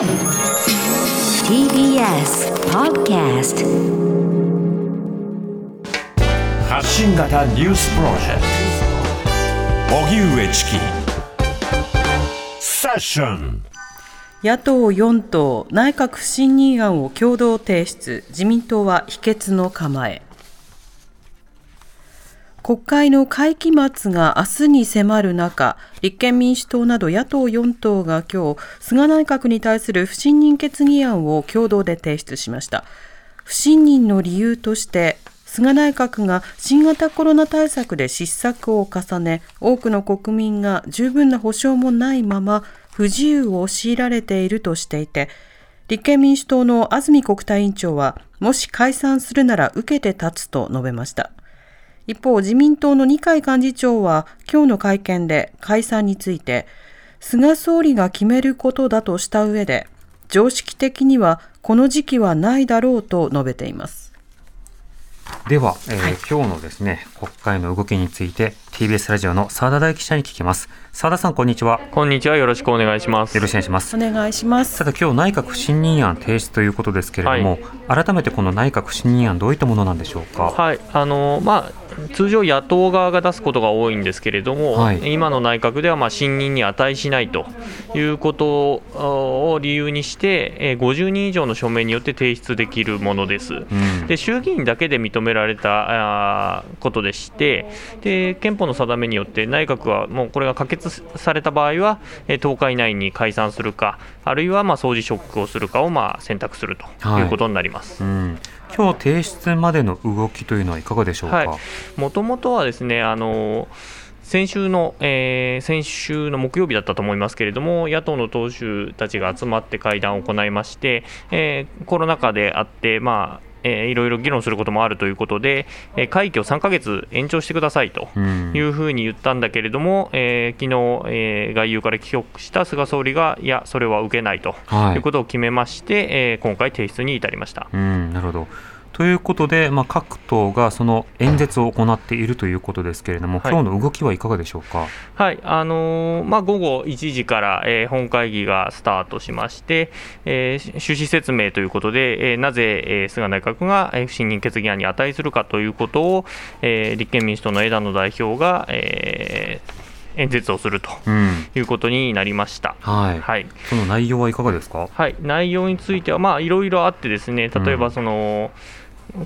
TBS Podcast 発信型ニュースプロジェクト。荻上チキ。セッション。野党4党内閣不信任案を共同提出。自民党は否決の構え国会の会期末が明日に迫る中立憲民主党など野党4党が今日菅内閣に対する不信任決議案を共同で提出しました。不信任の理由として菅内閣が新型コロナ対策で失策を重ね多くの国民が十分な保障もないまま不自由を強いられているとしていて立憲民主党の安住国対委員長はもし解散するなら受けて立つと述べました。一方自民党の二階幹事長は今日の会見で解散について菅総理が決めることだとした上で常識的にはこの時期はないだろうと述べています。では、えー今日のですね国会の動きについて TBS ラジオの澤田大記者に聞きます澤田さんこんにちは。こんにちは。よろしくお願いします。よろしくお願いします。お願いします。さて今日内閣不信任案提出ということですけれども、改めてこの内閣不信任案どういったものなんでしょうか？はい、あのまあ通常野党側が出すことが多いんですけれども、はい。今の内閣ではまあ信任に値しないということを理由にして、えー50人以上の署名によって提出できるものです。うん。で衆議院だけで認められたことでしてで、憲法の定めによって内閣はもうこれが可決された場合は、えー10日以内に解散するか、あるいはまあ総辞職をするかをまあ選択するとはい。いうことになります。うん、今日提出までの動きというのはいかがでしょうか、はい。もともとはですね、あの先週の、えー先週の木曜日だったと思いますけれども、野党の党首たちが集まって会談を行いまして、えーコロナ禍であって、まあえーいろいろ議論することもあるということで、えー会期を3ヶ月延長してくださいと。うんいうふうに言ったんだけれども、えー昨日、えー外遊から帰国した菅総理が、いや、それは受けないとはいいうことを決めまして、えー今回、提出に至りました。うん、なるほど。ということで、まあ、各党がその演説を行っているということですけれども、はい今日の動きはいかがでしょうか？はいあのーまあ、午後1時から、えー本会議がスタートしまして、えー趣旨説明ということで、えーなぜ、えー菅内閣が、えー不信任決議案に値するかということを、えー立憲民主党の枝野代表が、えー演説をするとうん、いうことになりました。はい、はいその内容はいかがですか？はい、内容については、まあ、いろいろあってですね、例えうんばその、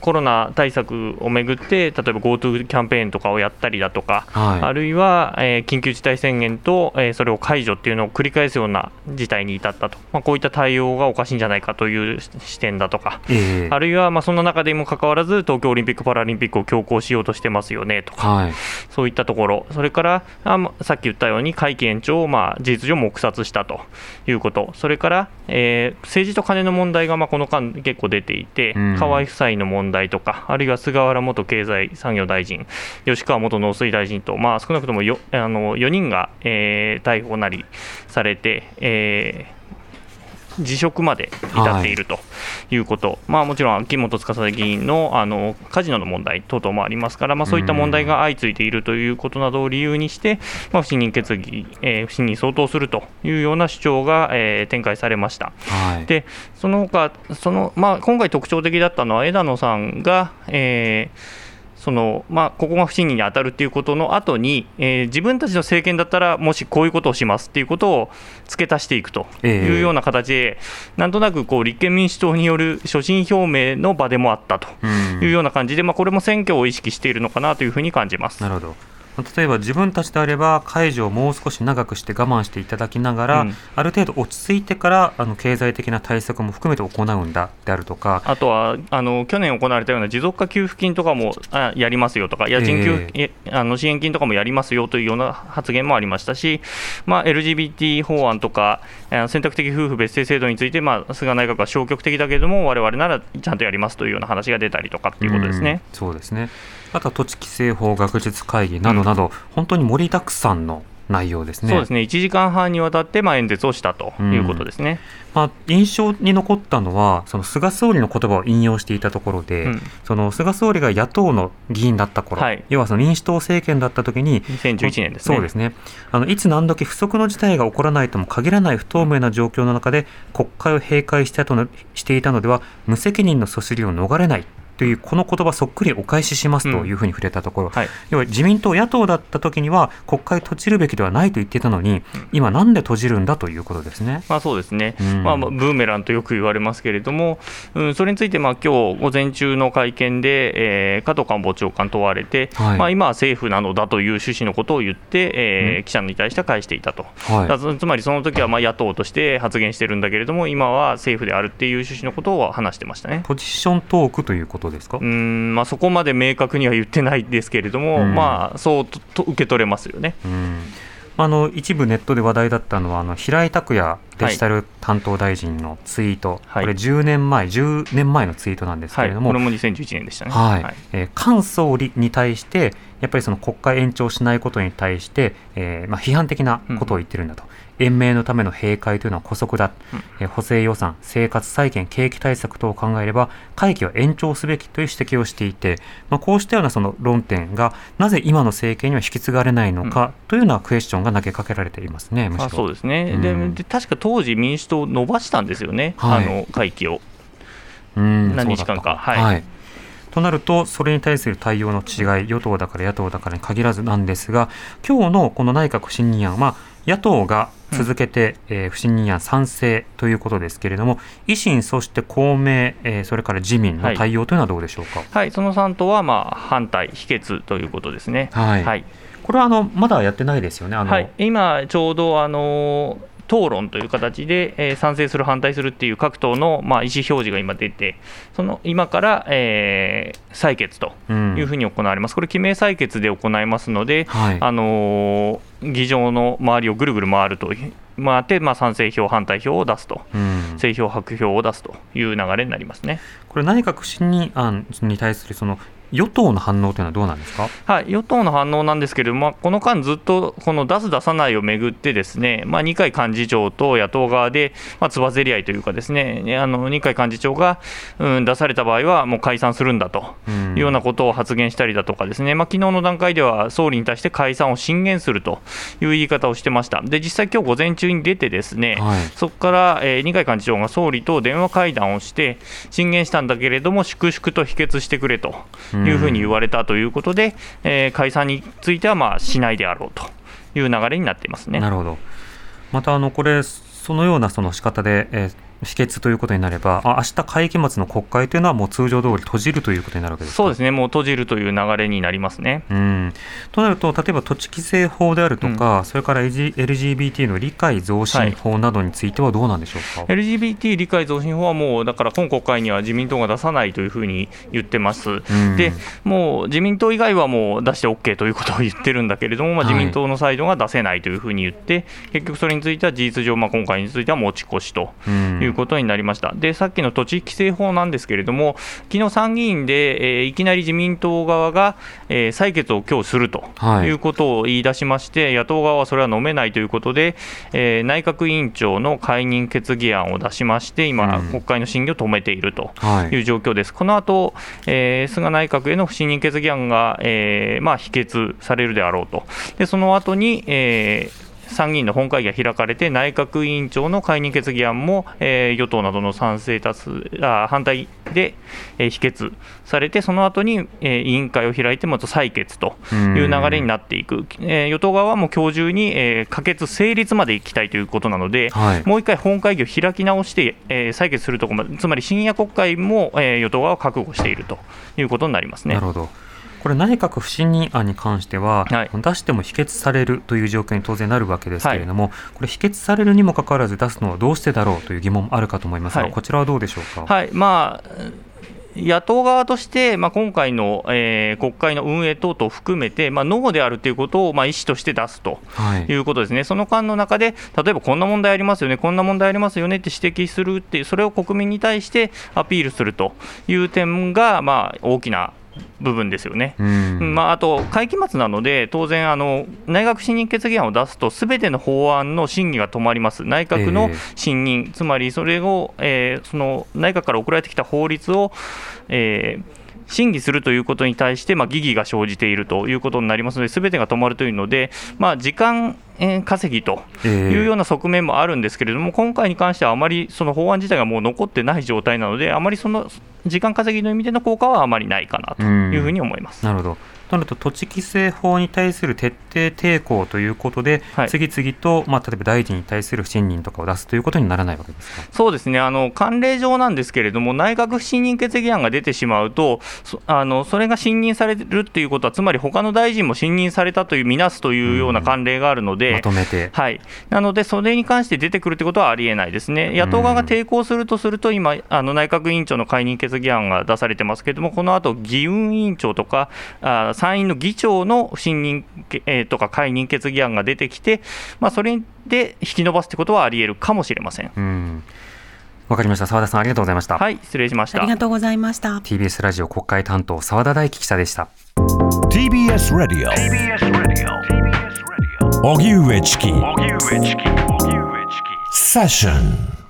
コロナ対策をめぐって、例えば GoTo キャンペーンとかをやったりだとか、はい。あるいは、えー緊急事態宣言と、えーそれを解除っていうのを繰り返すような事態に至ったと、まあ、こういった対応がおかしいんじゃないかという視点だとか、ええ。あるいはまあそんな中でもかかわらず、東京オリンピック・パラリンピックを強行しようとしてますよねとか。はい、そういったところ、それからあまさっき言ったように会期延長をまあ事実上黙殺したということ、それから、えー政治と金の問題がまあこの間、結構出ていて、うん。河合夫妻の問題問題とか、あるいは菅原元経済産業大臣、吉川元農水大臣と、まあ、少なくともよあの4人が、えー逮捕なりされて、えー辞職まで至っているということ、まあ、もちろん秋元司議員のあのカジノの問題等々もありますから、まあ、そういった問題が相次いでいるということなどを理由にして、まあ、不信任決議、えー不信任相当するというような主張が、えー展開されました。はい、でその他そのまあ今回特徴的だったのは枝野さんが、えーそのまあ、ここが不信任に当たるっていうことの後に、えー自分たちの政権だったら、もしこういうことをしますっていうことを付け足していくとええいうような形で、なんとなくこう立憲民主党による所信表明の場でもあったとうんいうような感じで、まあ、これも選挙を意識しているのかなというふうに感じます。なるほど。例えば自分たちであれば解除をもう少し長くして我慢していただきながら、うんある程度落ち着いてからあの経済的な対策も含めて行うんだであるとか、あとはあの去年行われたような持続化給付金とかもあやりますよとか、家賃給付、えあの支援金とかもやりますよというような発言もありましたし、まあ、LGBT 法案とか、選択的夫婦別姓制度について、まあ、菅内閣は消極的だけれども、我々ならちゃんとやりますというような話が出たりとかっていうことですね。うんそうですね。あとは土地規制法学術会議などなど、本当に盛りだくさんの内容ですね。そうですね1時間半にわたってまあ演説をしたということですね。まあ、印象に残ったのは、その菅総理の言葉を引用していたところで、うんその菅総理が野党の議員だった頃、はい要はその民主党政権だった時に、2011年ですね。そうですねあのいつ何時不測の事態が起こらないとも限らない不透明な状況の中で国会を閉会したとのしていたのでは無責任のそしりを逃れないというこの言葉そっくりお返ししますというふうに触れたところ、はい。要は自民党野党だった時には国会閉じるべきではないと言っていたのに、今なんで閉じるんだということですね。まあ、そうですね、うん。まあ、まあブーメランとよく言われますけれども、うん、それについて、まあ今日午前中の会見で、えー加藤官房長官問われて、はい。まあ、今は政府なのだという趣旨のことを言って、えーうん。記者に対しては返していたと、はい。つまりその時はまあ野党として発言してるんだけれども、今は政府であるっていう趣旨のことを話してましたね。ポジショントークということですか、うんまあ、そこまで明確には言ってないですけれども、うん。まあ、そうとと受け取れますよね。うん。あの一部ネットで話題だったのはあの平井拓也デジタル担当大臣のツイート、はい。これ10年前10年前のツイートなんですけはい、れども、これも2011年でしたね。はい。えー菅総理に対して、やっぱりその国会延長しないことに対して、えーまあ、批判的なことを言ってるんだと、延命のための閉会というのは姑息だ、うん。えー補正予算、生活再建、景気対策等を考えれば、会期は延長すべきという指摘をしていて、まあ、こうしたようなその論点が、なぜ今の政権には引き継がれないのかというようなクエスチョンが投げかけられていますね、むしろ。あそうですね、で確か当時、民主党、伸ばしたんですよね、はい。あの会期を。うん何日間か。そうだった。はい。となると、それに対する対応の違い、与党だから野党だからに限らずなんですが、今日のこの内閣不信任案は、野党が続けて、えー不信任案賛成ということですけれども、維新、そして公明、えーそれから自民の対応というのはどうでしょうか？はい、その3党はまあ反対、否決ということですね。はい。はい。これはあのまだやってないですよね。あの。はい、今、ちょうどあの討論という形で、えー賛成する、反対するっていう各党の、まあ、意思表示が今出て、その今から、えー採決とうん。いうふうに行われます、これ、記名採決で行いますので、はい。あのー議場の周りをぐるぐる回ると回って、まあ、賛成票、反対票を出すと、うん。正票、白票を出すという流れになりますね。これ、内閣不信任案に対するその与党の反応というのはどうなんですか？はい、与党の反応なんですけれども、まあこの間、ずっとこの出す、出さないをめぐって、ですね、まあ、二階幹事長と野党側で、まあ、つばぜり合いというか、ですねねあの二階幹事長が、うん、出された場合は、もう解散するんだとうんいうようなことを発言したりだとか、ですね、まあ昨日の段階では、総理に対して解散を進言するという言い方をしてました。で、実際、今日午前中に出て、ですね、はいそこから、えー二階幹事長が総理と電話会談をして、進言したんだけれども、粛々と否決してくれというふうに言われたということで、えー解散についてはまあしないであろうという流れになっていますね。なるほど。またあのこれそのようなその仕方で、えー否決ということになれば、あ明日会期末の国会というのはもう通常通り閉じるということになるわけですか？そうですね、もう閉じるという流れになりますね。うん、となると、例えば土地規制法であるとか、それから LG LGBT の理解増進法などについてはどうなんでしょうか？LGBT 理解増進法はもう、だから今国会には自民党が出さないというふうに言ってます。うんでもう自民党以外はもう出して OK ということを言ってるんだけれども、まあ、はい自民党のサイドが出せないというふうに言って、結局それについては事実上、まあ、今回については持ち越しとうんいうことになりました。で、さっきの土地規制法なんですけれども、昨日参議院で、えーいきなり自民党側が、えー採決を今日するとはいいうことを言い出しまして、野党側はそれは飲めないということで、えー内閣委員長の解任決議案を出しまして、今、うん国会の審議を止めていると。はいいう状況です。この後、えー菅内閣への不信任決議案が、えーまあ、否決されるであろうと。で、その後に、えー参議院の本会議が開かれて、内閣委員長の解任決議案も、えー与党などの賛成多数あ反対で、えー否決されて、その後に、えー委員会を開いて、また採決という流れになっていく、えー与党側はもう今日中に、えー可決成立まで行きたいということなので、はいもう一回本会議を開き直して、えー採決するところまで、つまり深夜国会も、えー与党側は覚悟しているということになりますねなる。ほど。これ内閣不信任案に関しては、はい。出しても否決されるという状況に当然なるわけですけれども、これ否決されるにもかかわらず出すのはどうしてだろうという疑問もあるかと思いますが、はい。こちらはどうでしょうか？はい。まあ野党側として、まあ、今回の、えー国会の運営等々を含めて、まあ、ノーであるということを、まあ、意思として出すとはい。いうことですね、その間の中で、例えばこんな問題ありますよね、こんな問題ありますよねって指摘するっていう、それを国民に対してアピールするという点が、まあ、大きな部分ですよね。うん。まあ、あと会期末なので、当然あの、内閣信任決議案を出すと、すべての法案の審議が止まります、内閣の信任、つまりそれを、えーその内閣から送られてきた法律を、えー審議するということに対して、まあ、疑義が生じているということになりますので、すべてが止まるというので、まあ、時間えー稼ぎとええいうような側面もあるんですけれども、今回に関してはあまりその法案自体がもう残ってない状態なので、あまりその時間稼ぎの意味での効果はあまりないかなというふうに思います。なるほど。となると土地規制法に対する徹底抵抗ということで、はい次々と、まあ、例えば大臣に対する不信任とかを出すということにならないわけですか？そうですねあの慣例上なんですけれども、内閣不信任決議案が出てしまうと、そあのそれが信任されるっていうことは、つまり他の大臣も信任されたという、見なすというような慣例があるので。まとめて。はい、なので、それに関して出てくるということはありえないですね、野党側が抵抗するとすると、今、あの内閣委員長の解任決議案が出されてますけれども、この後議運委員長とか、あ参院の議長の不信任、えーとか解任決議案が出てきて、まあ、それで引き延ばすということはありえるかもしれません。うん。わかりました。澤田さん、ありがとうございました。はい、失礼しましたあり。がとうございました。TBS ラジオ国会担当、澤田大樹記者でした。TBS Radio 荻上チキセッション